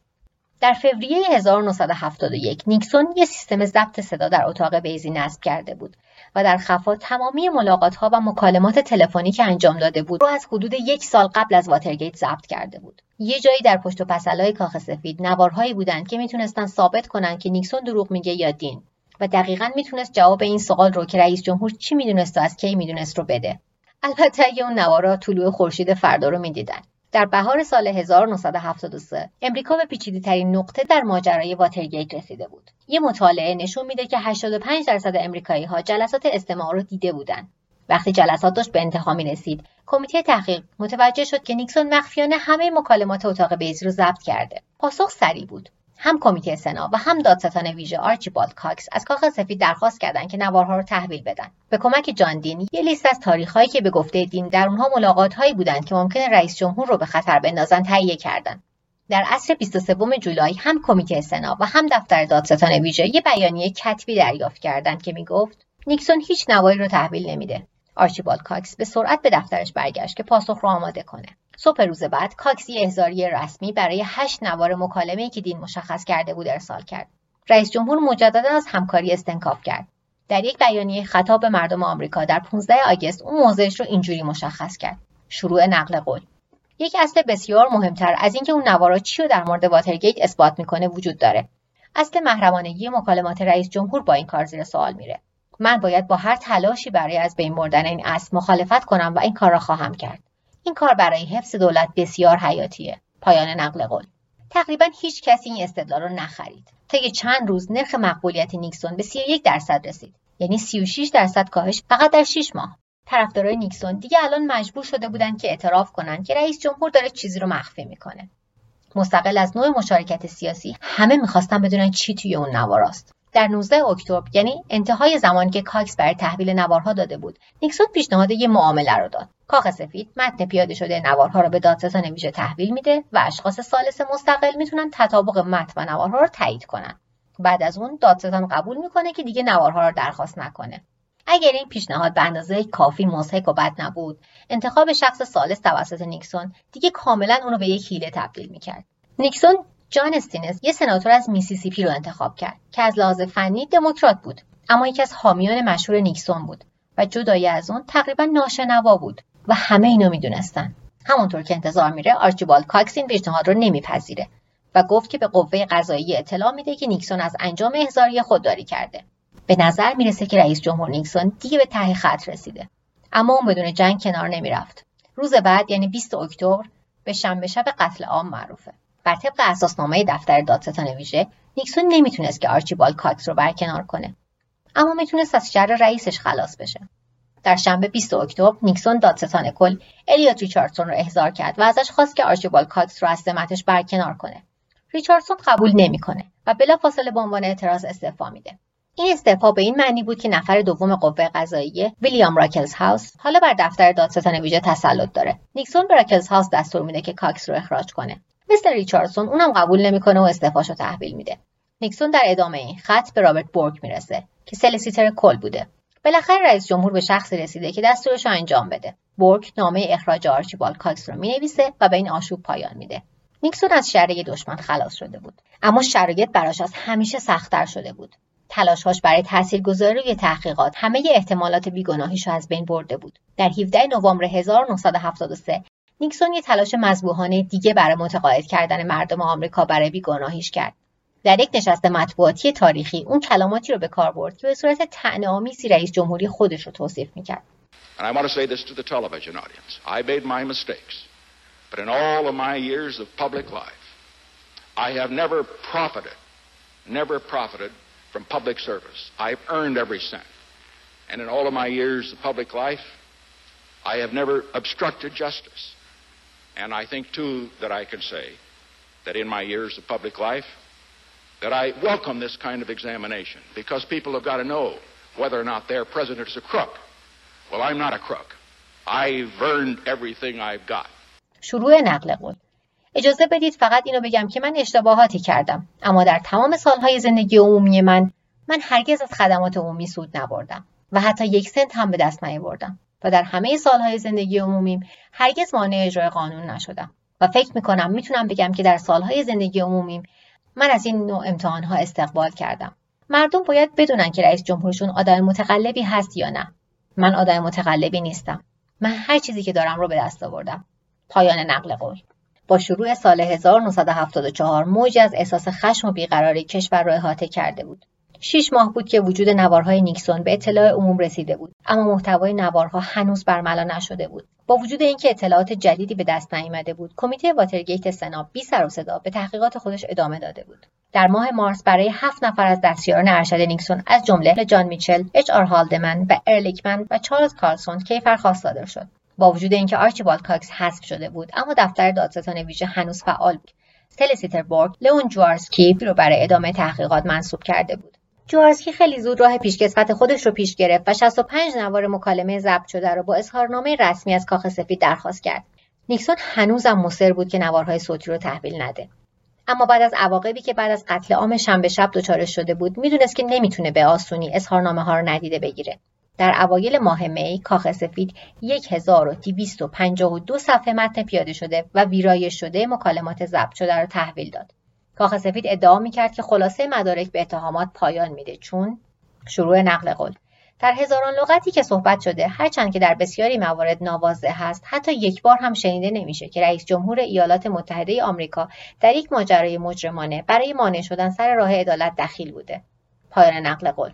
در فوریه 1971 نیکسون یک سیستم ضبط صدا در اتاق بیضی نصب کرده بود. و در خفا تمامی ملاقات ها و مکالمات تلفنی که انجام داده بود رو از حدود یک سال قبل از واترگیت ضبط کرده بود. یه جایی در پشت و پسلای کاخ سفید نوارهایی بودند که می‌تونستن ثابت کنند که نیکسون دروغ میگه یا دین و دقیقا می‌تونست جواب این سوال رو که رئیس جمهور چی می‌دونست و از کی می‌دونست رو بده. البته اگه اون نوارا طلوع خورشید فردا رو می‌دیدن. در بهار سال 1973 امریکا به پیچیده ترین نقطه در ماجرای واترگیت رسیده بود. یه مطالعه نشون میده که 85 درصد امریکایی ها جلسات استماع رو دیده بودند. وقتی جلسات داشت به انتها می رسید، کمیته تحقیق متوجه شد که نیکسون مخفیانه همه مکالمات اتاق بیضی رو ضبط کرده. پاسخ سریع بود. هم کمیته سنا و هم دادستان ویژه آرچیبالد کاکس از کاخ سفید درخواست کردند که نوارها رو تحویل بدن. به کمک جان دین یه لیست از تاریخهایی که به گفته دین در اونها ملاقات هایی بودند که ممکنه رئیس جمهور رو به خطر بندازن تهیه کردند در عصر 23 جولای هم کمیته سنا و هم دفتر دادستان ویژه یه بیانیه کتبی دریافت کردند که می‌گفت نیکسون هیچ نواری رو تحویل نمیده. آرچیبالد کاکس به سرعت به دفترش برگشت که پاسخ رو آماده کنه. صبح روز بعد کاکس یه احضاریه رسمی برای هشت نوار مکالمه که دین مشخص کرده بود ارسال کرد. رئیس جمهور مجددا از همکاری استنکاف کرد. در یک بیانیه خطاب به مردم آمریکا در 15 آگوست اون موضعش رو اینجوری مشخص کرد. شروع نقل قول. یک اصل بسیار مهمتر از اینکه اون نوارا چی رو در مورد واترگیت اثبات می‌کنه وجود داره. اصل محرمانگی مکالمات رئیس جمهور با این کار زیر سوال میره. من باید با هر تلاشی برای از بین بردن این اصل مخالفت کنم و این کار را خواهم کرد. این کار برای حفظ دولت بسیار حیاتیه. پایان نقل قول. تقریبا هیچ کسی این استدلال رو نخرید. طی چند روز نرخ مقبولیت نیکسون به 31 درصد رسید. یعنی 36 درصد کاهش فقط در 6 ماه. طرفدارای نیکسون دیگه الان مجبور شده بودن که اعتراف کنن که رئیس جمهور داره چیزی رو مخفی می‌کنه. مستقل از نوع مشارکت سیاسی همه می‌خواستن بدونن چی توی اون نواراست. در 19 اکتبر یعنی انتهای زمانی که کاکس برای تحویل نوارها داده بود نیکسون پیشنهاد یه معامله رو داد. کاخ سفید متن پیاده شده نوارها رو به دادستان ویژه تحویل میده و اشخاص ثالث مستقل می‌تونن تطابق متن و نوارها رو تایید کنن. بعد از اون دادستان قبول می‌کنه که دیگه نوارها رو درخواست نکنه. اگر این پیشنهاد به اندازه کافی مضحک و بد نبود انتخاب شخص ثالث توسط نیکسون دیگه کاملا اونو به یک حیله تبدیل می‌کرد. نیکسون جان استنیس یه سناتور از میسیسیپی رو انتخاب کرد که از لحاظ فنی دموکرات بود اما یکی از حامیان مشهور نیکسون بود و جدای از اون تقریبا ناشنوا بود و همه اینو می‌دونستن. همونطور که انتظار میره آرچیبالد کاکس این پیشنهاد رو نمیپذیره و گفت که به قوه قضاییه اطلاع میده که نیکسون از انجام احضاریه خودداری کرده. به نظر می‌رسه که رئیس جمهور نیکسون دیگه به ته خط رسیده. اما اون بدون جنگ کنار نمی‌رفت. روز بعد یعنی 20 اکتبر به شنبه شب قتل عام معروفه. بر طبق اساسنامه دفتر دادستان ویژه نیکسون نمی‌تونست که آرچیبالد کاکس رو برکنار کنه. اما می‌تونست از شر رئیسش خلاص بشه. در شنبه 20 اکتبر نیکسون دادستان کل الیوت ریچاردسون رو احضار کرد و ازش خواست که آرچیبالد کاکس رو از سمتش برکنار کنه. ریچاردسون قبول نمی‌کنه و بلافاصله به عنوان اعتراض استعفا میده. این استعفا به این معنی بود که نفر دوم قوه قضاییه ویلیام راکلز هاوس حالا بر دفتر دادستان ویژه تسلط داره. نیکسون به راکلز هاوس دستور میده که کاکس رو اخراج کنه. مثل ریچاردسون اونم قبول نمی‌کنه و استعفاشو تحویل میده. نیکسون در ادامه این خط به رابرت بورک می‌رسه که solicitor کل بوده. بالاخره رئیس جمهور به شخصی رسیده که دستورش انجام بده. بورک نامه اخراج آرچیبالد کاکس رو می‌نویسه و به این آشوب پایان میده. نیکسون از شر دشمن خلاص شده بود. اما شرایط براش از همیشه سختتر شده بود. تلاشهاش برای تاثیرگذاری روی تحقیقات همه احتمالات بیگناهیش از بین برده بود. در 17 نوامبر 1973 نیکسون یه تلاش مذبوحانه دیگه برای متقاعد کردن مردم آمریکا برای بیگناهیش کرد در یک نشست مطبوعاتی تاریخی اون کلماتی رو به کار برد که به صورت طعنه‌آمیزی رئیس جمهوری خودش رو توصیف می‌کرد And I want to say this to the television audience. I made my mistakes. But in all of my years of public life, I have never profited, never profited from public service. I've earned every cent. And in all of my years of public life, I have never obstructed justice. And I think, too, that I can say that in my years of public life, that I welcome this kind of examination because people have got to know whether or not their president is a crook. Well, I'm not a crook. I've earned everything I've got. شروع نقل قول اجازه بدید فقط اینو بگم که من اشتباهاتی کردم اما در تمام سالهای زندگی عمومی من من هرگز از خدمات عمومی سود نبردم و حتی یک سنت هم به دست نیاوردم و در همه سالهای زندگی عمومیم هرگز مانع اجرای قانون نشدم و فکر می‌کنم می‌تونم بگم که در سالهای زندگی عمومیم من از این نوع امتحانها استقبال کردم. مردم باید بدونن که رئیس جمهورشون آدم متقلبی هست یا نه. من آدم متقلبی نیستم. من هر چیزی که دارم رو به دست آوردم. پایان نقل قول. با شروع سال 1974 موج از احساس خشم و بیقراری کشور را احاطه کرده بود. شیش ماه بود که وجود نوارهای نیکسون به اطلاع عموم رسیده بود. اما محتوای نوارها هنوز برملا نشده بود. با وجود اینکه اطلاعات جدیدی به دست نیامده بود کمیته واترگیت سنا بی سر و صدا به تحقیقات خودش ادامه داده بود. در ماه مارس برای هفت نفر از دستیاران ارشد نیکسون از جمله جان میچل اچ آر هالدمن و ارلیکمن و چارلز کالسون کیفرخواست صادر شد. با وجود اینکه آرچیبالد کاکس حذف شده بود اما دفتر دادستان ویژه هنوز فعال بود. سلسیتر بورگ لئون جوارسکی رو برای ادامه تحقیقات منصوب کرده بود. جوارسکی خیلی زود راه پیشکسوت خودش رو پیش گرفت و 65 نوار مکالمه ضبط شده رو با اظهارنامه رسمی از کاخ سفید درخواست کرد. نیکسون هنوزم مصر بود که نوارهای صوتی رو تحویل نده. اما بعد از عواقبی که بعد از قتل عام شنبه شب دچارش شده بود می‌دونست که نمی‌تونه به آسونی اظهارنامه ها رو ندیده بگیره. در اوایل ماه می کاخ سفید 1252 صفحه متن پیاده شده و ویرایش شده مکالمات ضبط شده را تحویل داد. کاخ سفید ادعا می‌کرد که خلاصه مدارک به اتهامات پایان میده چون شروع نقل قول. در هزاران لغتی که صحبت شده هرچند که در بسیاری موارد ناواضح هست حتی یک بار هم شنیده نمیشه که رئیس جمهور ایالات متحده آمریکا در یک ماجرای مجرمانه برای مانع شدن سر راه عدالت دخیل بوده. پایان نقل قول.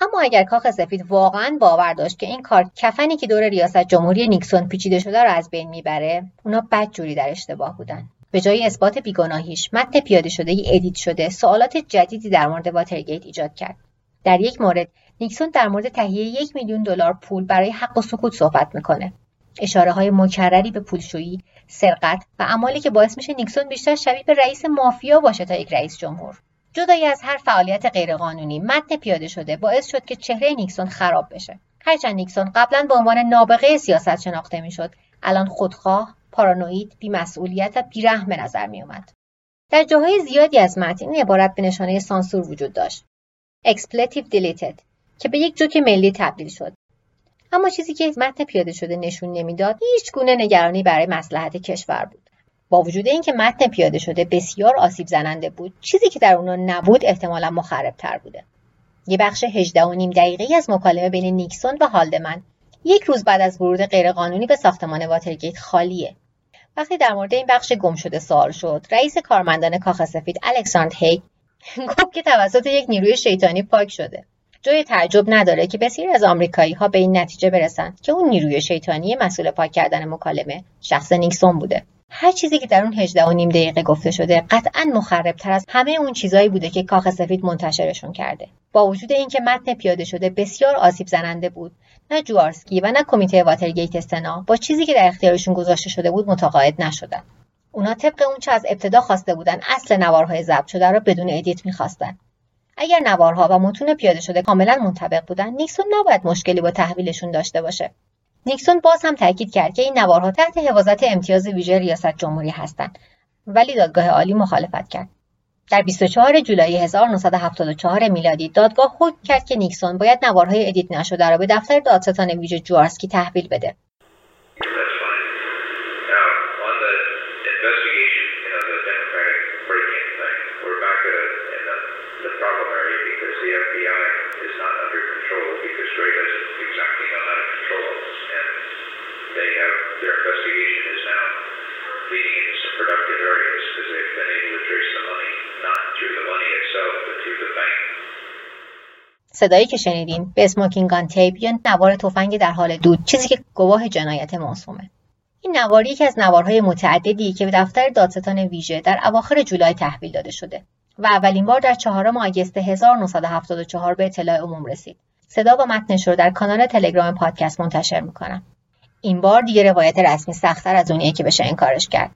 اما اگر کاخ سفید واقعا باور داشت که این کار کفنی که دور ریاست جمهوری نیکسون پیچیده شده رو از بین می‌بره اونا بد جوری در اشتباه بودن. به جای اثبات بیگناهیش متن پیاده شده‌ی edit شده سوالات جدیدی در مورد واترگیت ایجاد کرد. در یک مورد نیکسون در مورد تهیه یک میلیون دلار پول برای حق سکوت صحبت می‌کنه. اشاره های مکرری به پولشویی سرقت و اعمالی که باعث میشه نیکسون بیشتر شبیه به رئیس مافیا باشه تا یک رئیس جمهور. جدایی از هر فعالیت غیرقانونی متن پیاده شده باعث شد که چهره نیکسون خراب بشه. هرچند نیکسون قبلا به عنوان نابغه سیاست شناخته می‌شد الان خودخواه پارانوید بیمسئولیت و بیرحم به نظر میومد در جاهای زیادی از متن این عبارت به نشانه سانسور وجود داشت. Expletive deleted که به یک جوک ملی تبدیل شد. اما چیزی که متن پیاده شده نشون نمی‌داد هیچ گونه نگرانی برای مسلحت کشور بود. با وجود اینکه متن پیاده شده بسیار آسیب زننده بود چیزی که در اون نبود احتمالا مخربتر بوده. یه بخش 18 و نیم دقیقه از مکالمه بین نیکسون و هالدمن یک روز بعد از ورود غیرقانونی به ساختمان واترگیت خالیه. وقتی در مورد این بخش گم شده سوال شد رئیس کارمندان کاخ سفید الکساندر هیگ گفت که توسط یک نیروی شیطانی پاک شده. جای تعجب نداره که بسیاری از آمریکایی ها به این نتیجه برسند که اون نیروی شیطانی مسئول پاک کردن مکالمه شخص نیکسون بوده. هر چیزی که در اون 18 و نیم دقیقه گفته شده قطعا مخرب تر از همه اون چیزایی بوده که کاخ سفید منتشرشون کرده. با وجود اینکه متن پیاده شده بسیار آسیب زننده بود نه جوارسکی و نه کمیته واترگیت سنا با چیزی که در اختیارشون گذاشته شده بود متقاعد نشدن. اونا طبق اون چه از ابتدا خواسته بودن اصل نوارهای ضبط شده را بدون edit می‌خواستن. اگر نوارها و متون پیاده شده کاملا منطبق بودن نیکسون نباید مشکلی با تحویلشون داشته باشه. نیکسون باز هم تاکید کرد که این نوارها تحت حفاظت امتیاز ویژه ریاست جمهوری هستند ولی دادگاه عالی مخالفت کرد. در 24 جولای 1974 میلادی دادگاه حکم کرد که نیکسون باید نوارهای edit نشده را به دفتر دادستان ویژه جوارسکی تحویل بده. صدایی که شنیدین به اسموکینگ گان تیپ یا نوار تفنگ در حال دود چیزی که گواه جنایت موسومه این نوار یکی از نوارهای متعددی که به دفتر دادستان ویژه در اواخر جولای تحویل داده شده و اولین بار در چهارم آگست 1974 به اطلاع عموم رسید. صدا و متنش رو در کانال تلگرام پادکست منتشر می‌کنم. این بار دیگه روایت رسمی سختتر از اونیه که بشه انکارش کرد.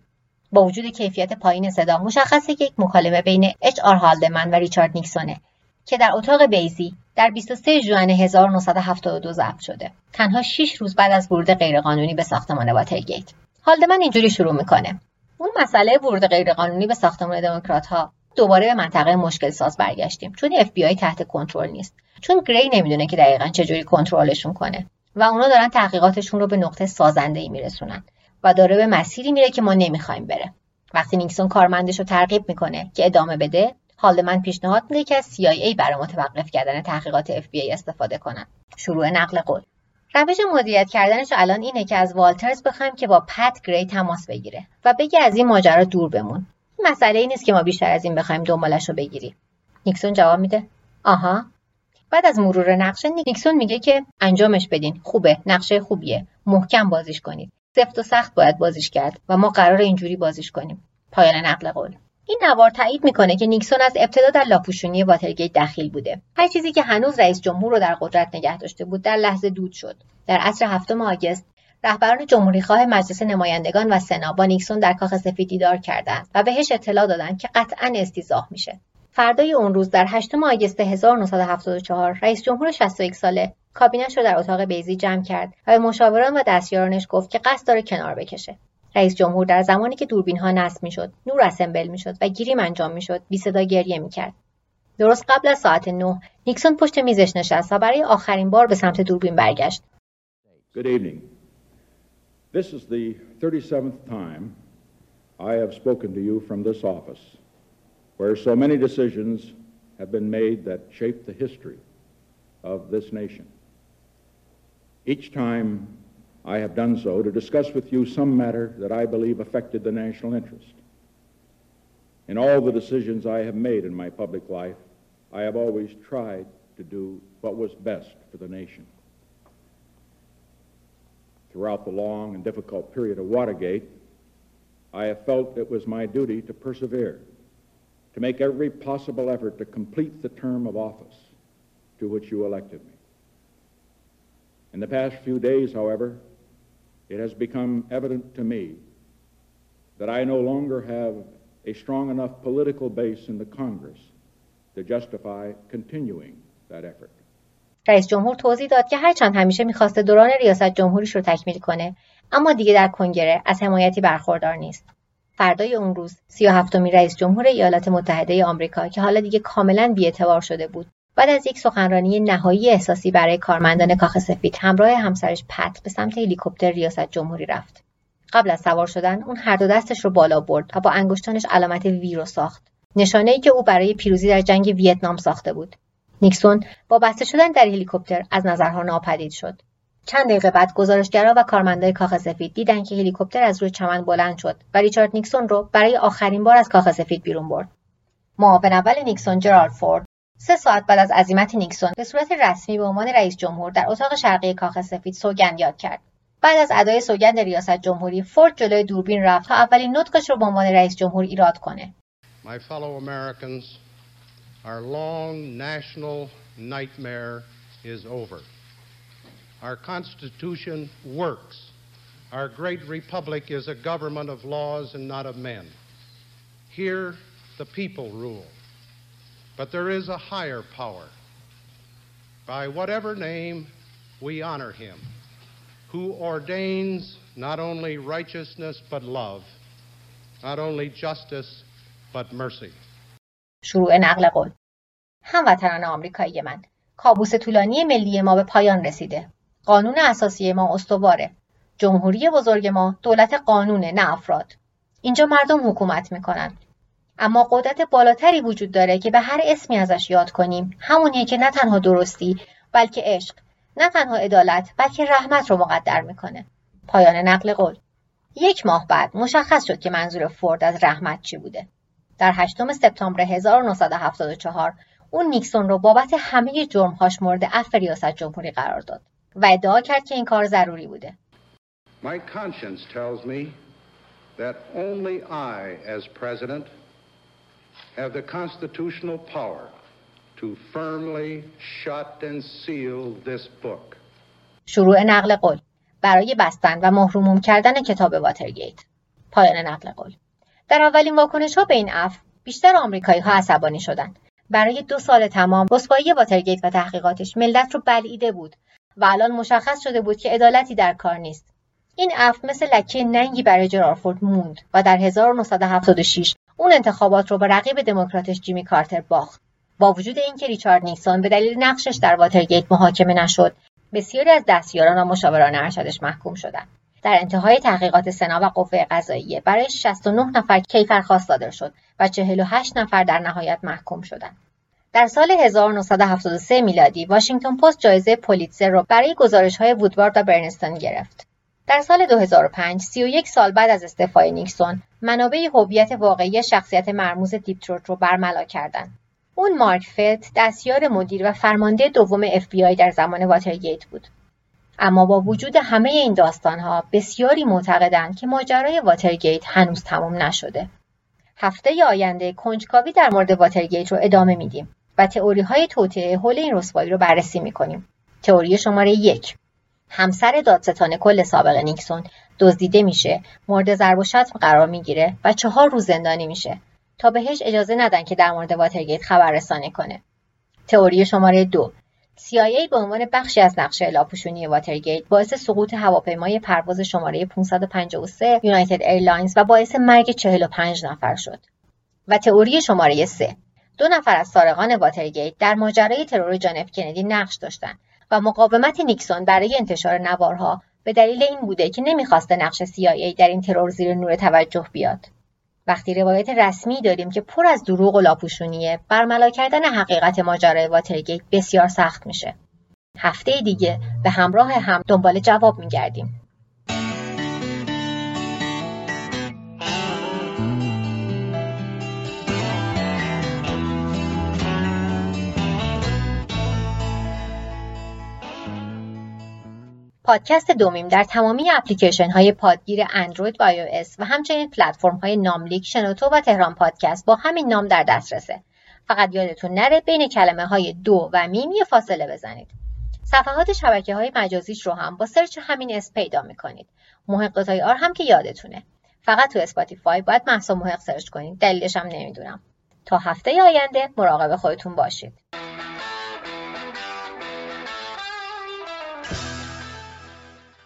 با وجود کیفیت پایین صدا مشخصه که یک مکالمه بین اچ آر هالدمن و ریچارد نیکسونه که در اتاق بیزی در 23 ژوئن 1972 ضبط شده. تنها 6 روز بعد از ورود غیرقانونی به ساختمان واترگیت. هالدمن اینجوری شروع می‌کنه. اون مسئله ورود غیرقانونی به ساختمان دموکرات ها دوباره به منطقه مشکل ساز برگشتیم. چون اف بی آی تحت کنترل نیست. چون گری نمی‌دونه که دقیقا چجوری کنترلشون کنه. و اونا دارن تحقیقاتشون رو به نقطه سازنده ای میرسونن. و داره به مسیری میره که ما نمی‌خوایم بره. وقتی نیکسون کارمندش رو ترغیب می‌کنه که ادامه بده من پیشنهاد میده که از CIA برای متوقف کردن تحقیقات FBI استفاده کنن شروع نقل قول. روش مدیریت کردنش الان اینه که از والترز بخوایم که با پت گری تماس بگیره و بگه از این ماجرا دور بمون. مسئله ای نیست که ما بیشتر از این بخوایم دنبالش رو بگیریم. نیکسون جواب میده. آها. بعد از مرور نقشه نیکسون میگه که انجامش بدین. خوبه. نقشه خوبیه. محکم بازیش کنید. سفت و سخت باید بازیش کرد و ما قرار اینجوری بازیش کنیم. پایان نقل قول. این نوار تایید می‌کنه که نیکسون از ابتدا در لاپوشونی واترگیت دخیل بوده. هر چیزی که هنوز رئیس جمهور رو در قدرت نگه داشته بود در لحظه دود شد. در عصر هفتم آگست رهبران جمهوریخواه مجلس نمایندگان و سنا با نیکسون در کاخ سفید دیدار کردند و بهش اطلاع دادند که قطعا استیزاه میشه. فردای اون روز در 8 آگوست 1974 رئیس جمهور 61 ساله کابینش رو در اتاق بیزی جمع کرد و به مشاوران و دستیارانش گفت که قصد داره کنار بکشه. رئیس جمهور در زمانی که دوربین ها نصب می‌شد نور اسمبل می‌شد و گیریم انجام می‌شد بی صدا گریه می‌کرد درست قبل از ساعت 9 نیکسون پشت میزش نشست و برای آخرین بار به سمت دوربین برگشت Good evening. This is the 37th time I have spoken to you from this office, where so many decisions have been made that shape the history of this nation. Each time I have done so to discuss with you some matter that I believe affected the national interest. In all the decisions I have made in my public life, I have always tried to do what was best for the nation. Throughout the long and difficult period of Watergate, I have felt it was my duty to persevere, to make every possible effort to complete the term of office to which you elected me. In the past few days, however, it has become evident to me that I no longer have a strong enough political base in the Congress to justify continuing that effort. رئیس جمهور توضیح داد که هرچند همیشه می‌خواسته دوران ریاست جمهوریش رو تکمیل کنه اما دیگه در کنگره از حمایتی برخوردار نیست فردای اون روز 37 می رئیس جمهور ایالات متحده آمریکا که حالا دیگه کاملا بیاعتبار شده بود بعد از یک سخنرانی نهایی احساسی برای کارمندان کاخ سفید همراه همسرش پت به سمت هلیکوپتر ریاست جمهوری رفت. قبل از سوار شدن اون هر دو دستش رو بالا برد و با انگشتانش علامت وی رو ساخت. نشانه ای که او برای پیروزی در جنگ ویتنام ساخته بود. نیکسون با بسته شدن در هلیکوپتر از نظرها ناپدید شد. چند دقیقه بعد گزارشگرا و کارمندای کاخ سفید دیدن که هلیکوپتر از روی چمن بلند شد و ریچارد نیکسون رو برای آخرین بار از کاخ سفید بیرون برد. معاون اول نیکسون جرارد فورد. سه ساعت بعد از عزیمت نیکسون به صورت رسمی به عنوان رئیس جمهور در اتاق شرقی کاخ سفید سوگند یاد کرد بعد از ادای سوگند ریاست جمهوری فورد جلوی دوربین رفت تا اولین نطقش رو به عنوان رئیس جمهور ایراد کنه My fellow Americans, our long national nightmare is over. Our Constitution works. Our great republic is a government of laws and not of men. Here, the people rule. But there is a higher power. By whatever name, we honor him, who ordains not only righteousness but love, not only justice but mercy. شروع نقل قول. هموطنان آمریکایی من کابوس طولانی ملی ما به پایان رسیده. قانون اساسی ما استواره. جمهوری بزرگ ما دولت قانونه نه افراد. اینجا مردم حکومت می‌کنن. اما قدرت بالاتری وجود داره که به هر اسمی ازش یاد کنیم. همونیه که نه تنها درستی بلکه عشق. نه تنها عدالت بلکه رحمت رو مقدر می‌کنه. پایان نقل قول. یک ماه بعد مشخص شد که منظور فورد از رحمت چی بوده. در 8 سپتامبر 1974 اون نیکسون رو بابت همه جرمهاش مورد عفو ریاست جمهوری قرار داد و ادعا کرد که این کار ضروری بوده. My conscience tells me that only I, as president, have the constitutional power to firmly shut and seal this book. شروع نقل قول برای بستن و محروم کردن کتاب واترگیت. پایان نقل قول. در اولین واکنش ها به این عفو بیشتر آمریکایی ها عصبانی شدند. برای دو سال تمام رسوایی واترگیت و تحقیقاتش ملت رو بلعیده بود و الان مشخص شده بود که عدالتی در کار نیست. این عفو مثل لکه ننگی برای جرارفورد موند و در 1976 اون انتخابات رو به رقیب دموکراتش جیمی کارتر باخت. با وجود اینکه ریچارد نیکسون به دلیل نقشش در واترگیت محاکمه نشد، بسیاری از دستیاران و مشاوران ارشدش محکوم شدند. در انتهای تحقیقات سنا و قوه قضاییه برای 69 نفر کیفرخواست صادر شد و 48 نفر در نهایت محکوم شدند. در سال 1973 میلادی واشنگتن پست جایزه پولیتزر را برای گزارش های وودوارد و برنستون گرفت. در سال 2005 31 سال بعد از استعفای نیکسون منابع هویت واقعی شخصیت مرموز دیپتروت رو برملا کردند. اون مارک فلت دستیار مدیر و فرمانده دوم FBI در زمان واترگیت بود. اما با وجود همه این داستانها بسیاری معتقدند که ماجرای واترگیت هنوز تمام نشده. هفته آینده کنجکاوی در مورد واترگیت رو ادامه میدیم و تئوری های توطئه حول این رسوایی رو بررسی می‌کنیم. تئوری شماره یک همسر دادستان کل سابق نیکسون دزدیده میشه مورد ضرب و شتم قرار می‌گیره و چهار روز زندانی میشه. تا بهش اجازه ندن که در مورد واترگیت خبر رسانی کنه. تئوری شماره دو. CIA به عنوان بخشی از نقشه لاپوشونی واترگیت باعث سقوط هواپیمای پرواز شماره 553 یونایتد ایرلاینز و باعث مرگ 45 نفر شد. و تئوری شماره 3 دو نفر از سارقان واترگیت در ماجرای ترور جان اف کندی نقش داشتند و مقاومت نیکسون برای انتشار نوارها به دلیل این بوده که نمی‌خواسته نقش CIA در این ترور زیر نور توجه بیاد. وقتی روایت رسمی داریم که پر از دروغ و لاپوشونیه برملا کردن حقیقت ماجرای واترگیت بسیار سخت میشه هفته دیگه به همراه هم دنبال جواب میگردیم پادکست دومیم در تمامی اپلیکیشن های پادگیر اندروید و iOS و همچنین پلتفرم های ناملیک، شنوتو و تهران پادکست با همین نام در دسترسه. فقط یادتون نره بین کلمه های دو و میم یه فاصله بزنید. صفحات شبکه های مجازیش رو هم با search همین اسم پیدا می‌کنید. محق آر هم که یادتونه. فقط تو اسپاتیفای باید محسا محق search کنید. دلیلش هم نمی‌دونم. تا هفته آینده مراقب خودتون باشید.